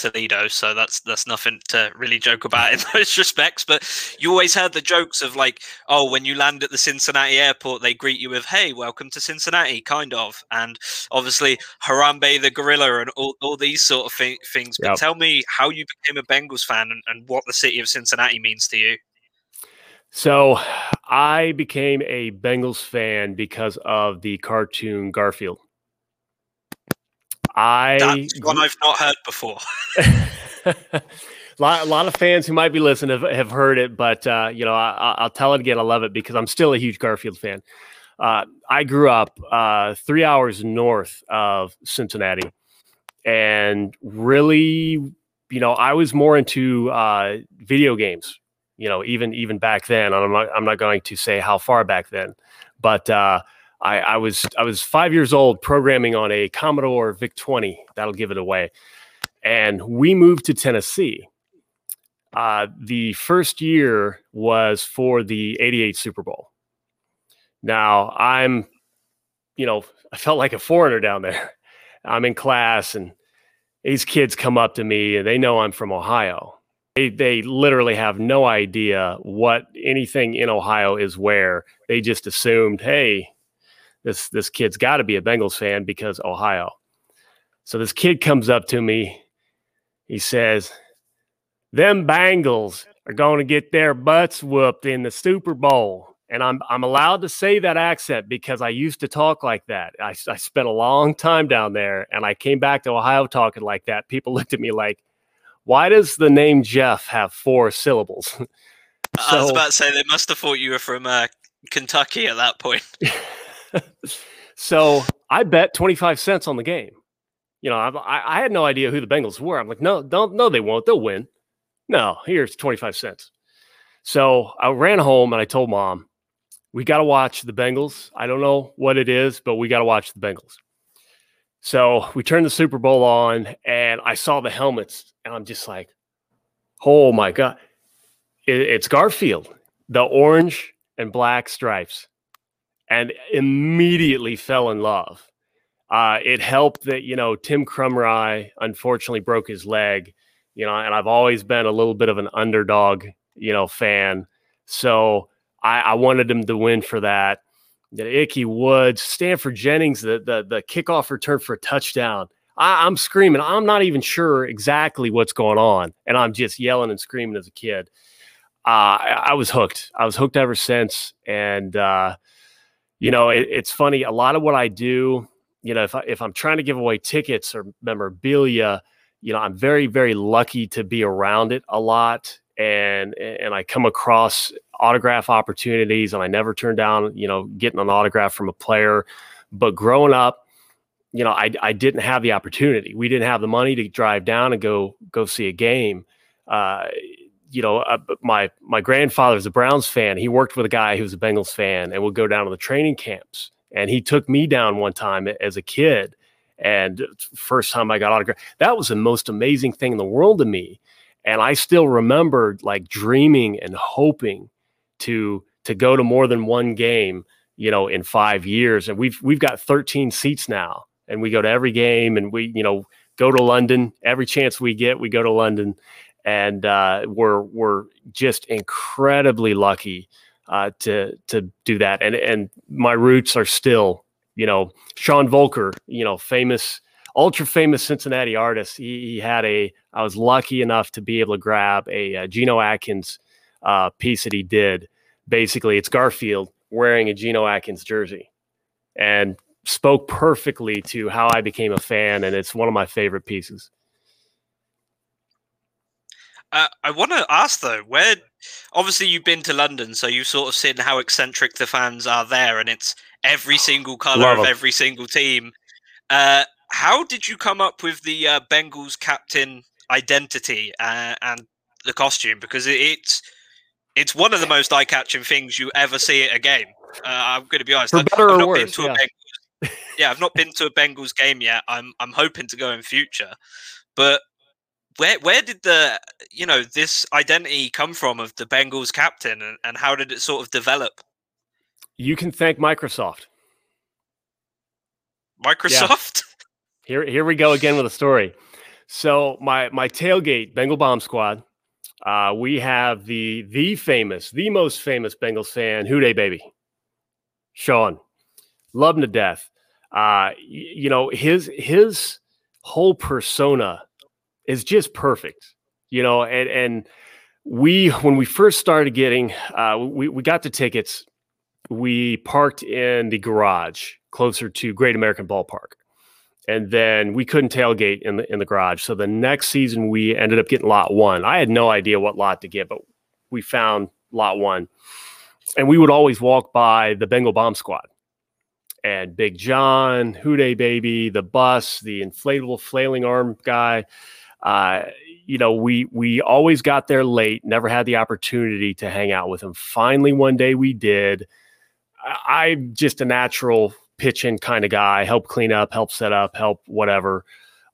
Toledo, so that's that's nothing to really joke about in those respects. But you always heard the jokes of like, oh, when you land at the Cincinnati airport, they greet you with, "Hey, welcome to Cincinnati," kind of, and obviously Harambe the gorilla and all, all these sort of thing, things. But yep. tell me how you became a Bengals fan and, and what the city of Cincinnati means to you. So, I became a Bengals fan because of the cartoon Garfield. I That's one I've not heard before. a, lot, a lot of fans who might be listening have, have heard it, but uh, you know, I, will tell it again. I love it because I'm still a huge Garfield fan. Uh, I grew up uh, three hours north of Cincinnati, and really, you know, I was more into uh, video games. You know, even even back then, I'm not I'm not going to say how far back then, but uh, I, I, was I was five years old programming on a Commodore VIC 20. That'll give it away. And we moved to Tennessee. Uh, the first year was for the 88 Super Bowl. Now I'm, you know, I felt like a foreigner down there. I'm in class and these kids come up to me and they know I'm from Ohio. They, they literally have no idea what anything in Ohio is where. They just assumed, hey, this this kid's got to be a Bengals fan because Ohio. So this kid comes up to me. He says, "Them Bengals are going to get their butts whooped in the Super Bowl." And I'm I'm allowed to say that accent because I used to talk like that. I, I spent a long time down there, and I came back to Ohio talking like that. People looked at me like, "Why does the name Jeff have four syllables?" so, I was about to say they must have thought you were from uh, Kentucky at that point. so I bet 25 cents on the game. You know, I, I had no idea who the Bengals were. I'm like, no, don't, no, they won't. They'll win. No, here's 25 cents. So I ran home and I told mom, we got to watch the Bengals. I don't know what it is, but we got to watch the Bengals. So we turned the Super Bowl on and I saw the helmets and I'm just like, oh my God, it, it's Garfield, the orange and black stripes and immediately fell in love. Uh, it helped that you know Tim Krumrie unfortunately broke his leg, you know, and I've always been a little bit of an underdog, you know, fan. So I, I wanted him to win for that. The Ickey Woods, Stanford Jennings, the the the kickoff return for a touchdown. I, I'm screaming. I'm not even sure exactly what's going on, and I'm just yelling and screaming as a kid. Uh, I, I was hooked. I was hooked ever since, and uh, you know, it, it's funny. A lot of what I do, you know, if I, if I'm trying to give away tickets or memorabilia, you know, I'm very very lucky to be around it a lot, and and I come across autograph opportunities, and I never turn down, you know, getting an autograph from a player. But growing up, you know, I I didn't have the opportunity. We didn't have the money to drive down and go go see a game. Uh, you know, uh, my my grandfather's a Browns fan. He worked with a guy who was a Bengals fan, and would go down to the training camps. And he took me down one time as a kid, and first time I got autograph. That was the most amazing thing in the world to me. And I still remember like dreaming and hoping to to go to more than one game, you know, in five years. And we've we've got 13 seats now, and we go to every game, and we you know go to London every chance we get. We go to London, and uh, we're we're just incredibly lucky uh, to to do that. And and my roots are still, you know, Sean Volker, you know, famous, ultra famous Cincinnati artist. He, he had a. I was lucky enough to be able to grab a, a Geno Atkins uh, piece that he did. Basically, it's Garfield wearing a Geno Atkins jersey, and spoke perfectly to how I became a fan, and it's one of my favorite pieces. Uh, I want to ask though, where obviously you've been to London, so you've sort of seen how eccentric the fans are there, and it's every single color Love of every single team. Uh, how did you come up with the uh, Bengals captain identity uh, and the costume? Because it, it's it's one of the most eye-catching things you ever see at a game. Uh, I'm going to be honest. For better I've, I've not worse, yeah. Bengals. yeah, I've not been to a Bengals game yet. I'm I'm hoping to go in future, but where where did the you know this identity come from of the Bengals captain, and, and how did it sort of develop? You can thank Microsoft. Microsoft. Yeah. Here here we go again with a story. So my my tailgate Bengal Bomb Squad. Uh, we have the the famous, the most famous Bengals fan, Who Dey Baby, Sean. Love him to death. Uh, you know his his whole persona is just perfect. You know, and and we when we first started getting, uh, we we got the tickets. We parked in the garage closer to Great American Ballpark and then we couldn't tailgate in the in the garage. So the next season we ended up getting lot one. I had no idea what lot to get, but we found lot one, and we would always walk by the Bengal Bomb Squad and Big John, Dey Baby, the bus, the inflatable flailing arm guy. Uh, you know, we we always got there late, never had the opportunity to hang out with him. Finally, one day we did. I, I'm just a natural pitch in kind of guy, help clean up, help set up, help whatever.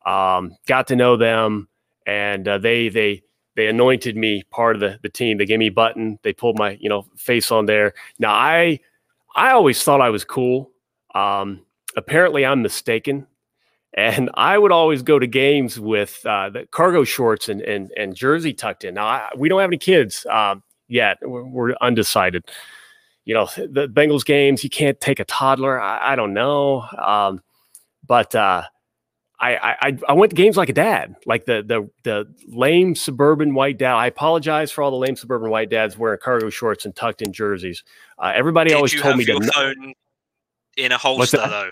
Um, got to know them, and uh, they they they anointed me part of the the team. They gave me a button. They pulled my you know face on there. Now I I always thought I was cool. Um, apparently I'm mistaken. And I would always go to games with uh, the cargo shorts and, and, and jersey tucked in. Now, I, we don't have any kids uh, yet. We're, we're undecided you know, the Bengals games, you can't take a toddler. I, I don't know. Um, but uh, I, I I went to games like a dad, like the the the lame suburban white dad. I apologize for all the lame suburban white dads wearing cargo shorts and tucked in jerseys. Uh, everybody Did always told me to phone in a holster though.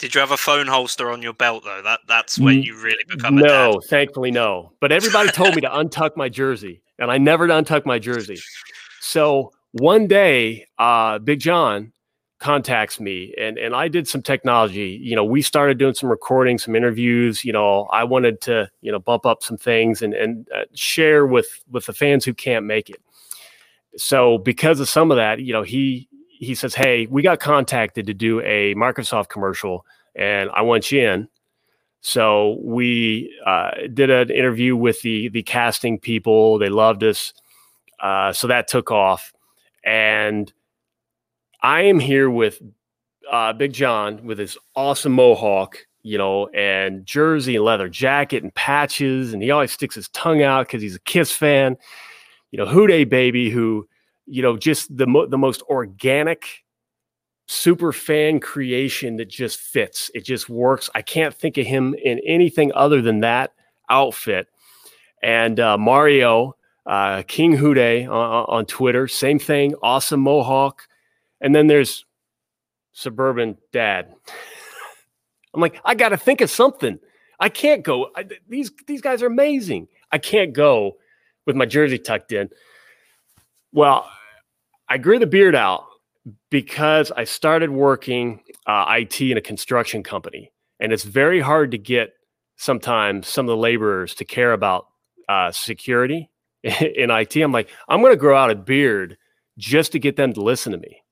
Did you have a phone holster on your belt though? That that's when you really become a no. Thankfully, no. But everybody told me to untuck my jersey, and I never untuck my jersey. So one day, uh, Big John contacts me and and I did some technology. You know, we started doing some recording, some interviews. You know, I wanted to you know bump up some things and and uh, share with with the fans who can't make it. So because of some of that, you know, he he says, "Hey, we got contacted to do a Microsoft commercial, and I want you in." So we uh, did an interview with the the casting people. They loved us, uh, so that took off. And I am here with uh, Big John with his awesome mohawk, you know, and jersey and leather jacket and patches. And he always sticks his tongue out because he's a Kiss fan. You know, Dey Baby, who, you know, just the, mo- the most organic super fan creation that just fits. It just works. I can't think of him in anything other than that outfit. And uh, Mario, uh, King Hude on, on Twitter, same thing, awesome Mohawk. And then there's Suburban Dad. I'm like, I got to think of something. I can't go. I, these these guys are amazing. I can't go with my jersey tucked in. Well, I grew the beard out because I started working uh, IT in a construction company, and it's very hard to get sometimes some of the laborers to care about uh, security in IT. I'm like, I'm going to grow out a beard just to get them to listen to me.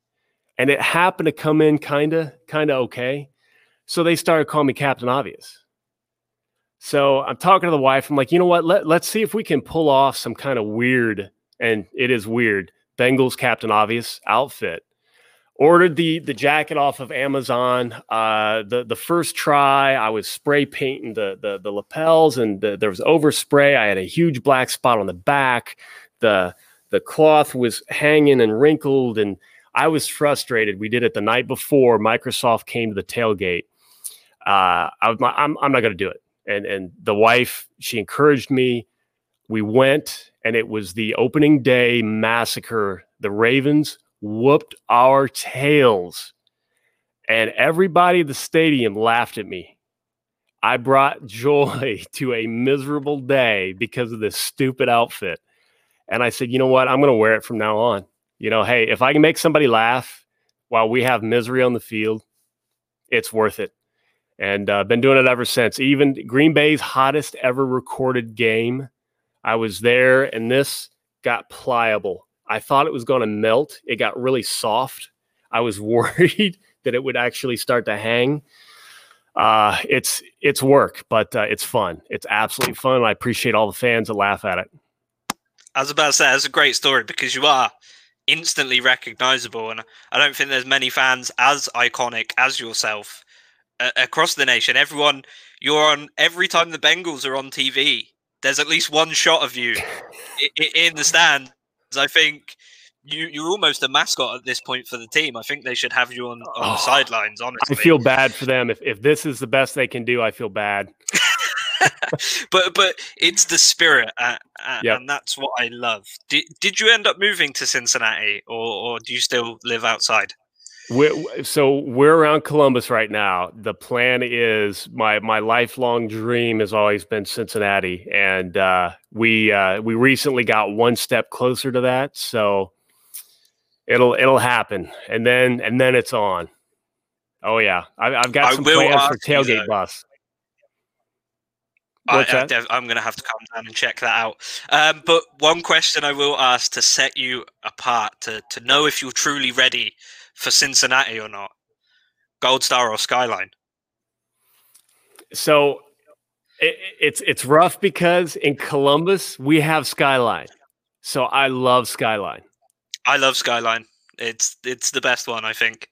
And it happened to come in kind of, kind of okay. So they started calling me Captain Obvious. So I'm talking to the wife. I'm like, you know what? Let, let's see if we can pull off some kind of weird, and it is weird, Bengals Captain Obvious outfit ordered the the jacket off of Amazon. Uh, the the first try, I was spray painting the the, the lapels, and the, there was overspray. I had a huge black spot on the back. the The cloth was hanging and wrinkled, and I was frustrated. We did it the night before Microsoft came to the tailgate. Uh, I, am I'm, I'm not going to do it. And and the wife, she encouraged me. We went, and it was the opening day massacre. The Ravens whooped our tails. and everybody at the stadium laughed at me. I brought joy to a miserable day because of this stupid outfit. And I said, you know what? I'm going to wear it from now on. You know, hey, if I can make somebody laugh while we have misery on the field, it's worth it. And uh, been doing it ever since. Even Green Bay's hottest ever recorded game, I was there, and this got pliable. I thought it was going to melt. It got really soft. I was worried that it would actually start to hang. Uh, it's it's work, but uh, it's fun. It's absolutely fun. I appreciate all the fans that laugh at it. I was about to say that's a great story because you are instantly recognizable, and I don't think there's many fans as iconic as yourself uh, across the nation. Everyone, you're on every time the Bengals are on TV. There's at least one shot of you in the stands. I think you you're almost a mascot at this point for the team. I think they should have you on, on oh, the sidelines. Honestly, I feel bad for them. If if this is the best they can do, I feel bad. but but it's the spirit, uh, uh, yep. and that's what I love. Did did you end up moving to Cincinnati, or or do you still live outside? We're, so we're around Columbus right now. The plan is my my lifelong dream has always been Cincinnati, and uh, we uh, we recently got one step closer to that. So it'll it'll happen, and then and then it's on. Oh yeah, I, have got some plans for tailgate bus. I, am going to have to come down and check that out. Um, but one question I will ask to set you apart, to, to know if you're truly ready for Cincinnati or not Gold Star or Skyline? So it, it's it's rough because in Columbus we have Skyline. So I love Skyline. I love Skyline. It's it's the best one, I think.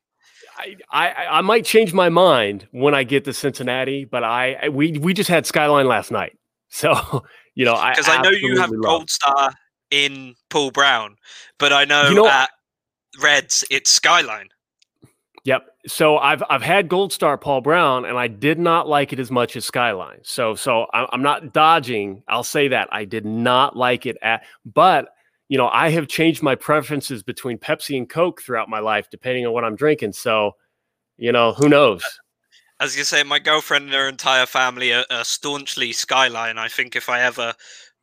I, I, I might change my mind when I get to Cincinnati, but I we we just had Skyline last night, so you know I because I, know you have Gold Star in Paul Brown, but I know, you know at Reds it's Skyline. Yep. So I've I've had Gold Star Paul Brown, and I did not like it as much as Skyline. So so I'm not dodging. I'll say that I did not like it at, but you know, I have changed my preferences between Pepsi and Coke throughout my life, depending on what I'm drinking. So, you know, who knows? As you say, my girlfriend and her entire family are, are staunchly Skyline. I think if I ever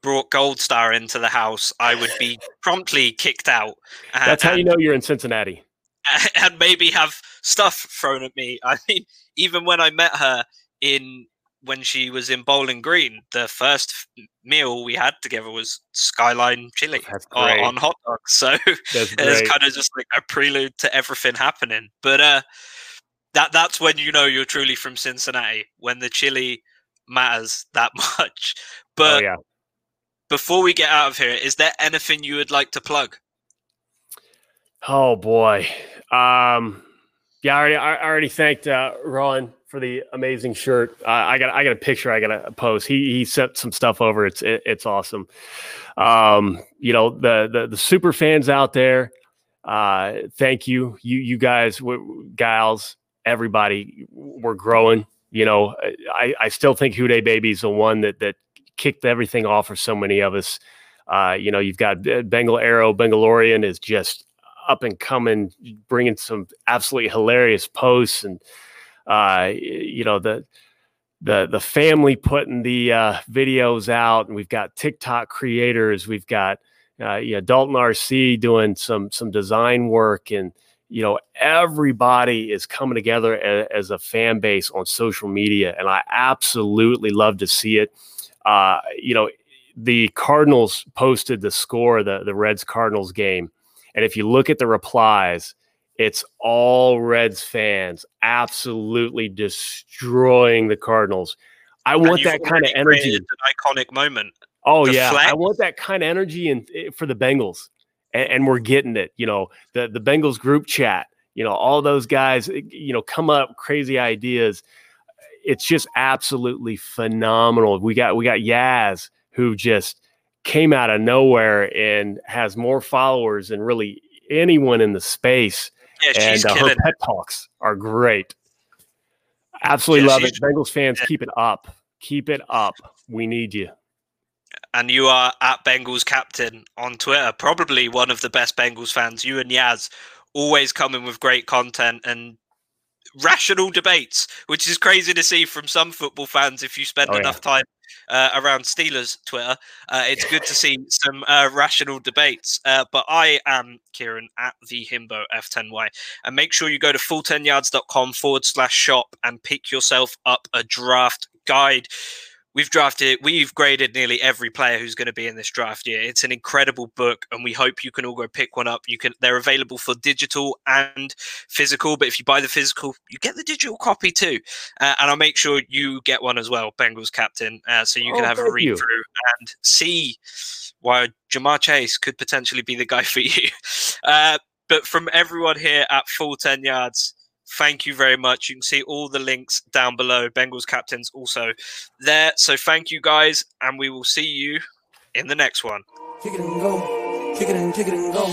brought Gold Star into the house, I would be promptly kicked out. And, That's how you know you're in Cincinnati. And maybe have stuff thrown at me. I mean, even when I met her in when she was in Bowling Green, the first meal we had together was Skyline chili on, on, hot dogs. So it's kind of just like a prelude to everything happening. But uh, that that's when you know you're truly from Cincinnati when the chili matters that much. Oh, but oh, yeah. Before we get out of here, is there anything you would like to plug? Oh boy, um, yeah, I already, I already thanked uh, Ron for the amazing shirt. Uh, I got I got a picture I got to post. He he sent some stuff over. It's it, it's awesome. Um, you know the the the super fans out there. Uh, thank you, you you guys, w- gals, everybody. We're growing. You know, I I still think Who Dey Baby is the one that that kicked everything off for so many of us. Uh, you know, you've got Bengal Arrow, Bengalorian is just up and coming, bringing some absolutely hilarious posts and uh, you know the the the family putting the uh, videos out, and we've got TikTok creators, we've got uh, you know Dalton RC doing some some design work, and you know everybody is coming together as a fan base on social media, and I absolutely love to see it. Uh, you know, the Cardinals posted the score, the the Reds Cardinals game, and if you look at the replies, it's all Reds fans absolutely destroying the Cardinals. I want that kind of energy. An iconic moment. Oh the yeah, flag. I want that kind of energy and eh, for the Bengals, and, and, we're getting it. You know, the the Bengals group chat. You know, all those guys. Eh, you know, come up crazy ideas. It's just absolutely phenomenal. We got we got Yaz who just came out of nowhere and has more followers than really anyone in the space yeah, and uh, her pet talks are great. Absolutely yeah, love it. Bengals fans, keep it up. Keep it up. We need you. And you are at Bengals captain on Twitter, probably one of the best Bengals fans. You and Yaz always coming with great content and rational debates, which is crazy to see from some football fans if you spend oh, enough yeah. time uh, around Steelers Twitter. Uh, it's good to see some uh, rational debates. Uh, but I am Kieran at the Himbo F10Y. And make sure you go to full10yards.com forward slash shop and pick yourself up a draft guide we've drafted we've graded nearly every player who's going to be in this draft year. It's an incredible book and we hope you can all go pick one up. You can they're available for digital and physical but if you buy the physical you get the digital copy too. Uh, and i'll make sure you get one as well bengals captain uh, so you can oh, have a read you. through and see why ja'marr chase could potentially be the guy for you. Uh, but from everyone here at full 10 yards thank you very much. You can see all the links down below. Bengals captains also there. So thank you guys, and we will see you in the next one. Kick it and go. Kick it and kick it and go.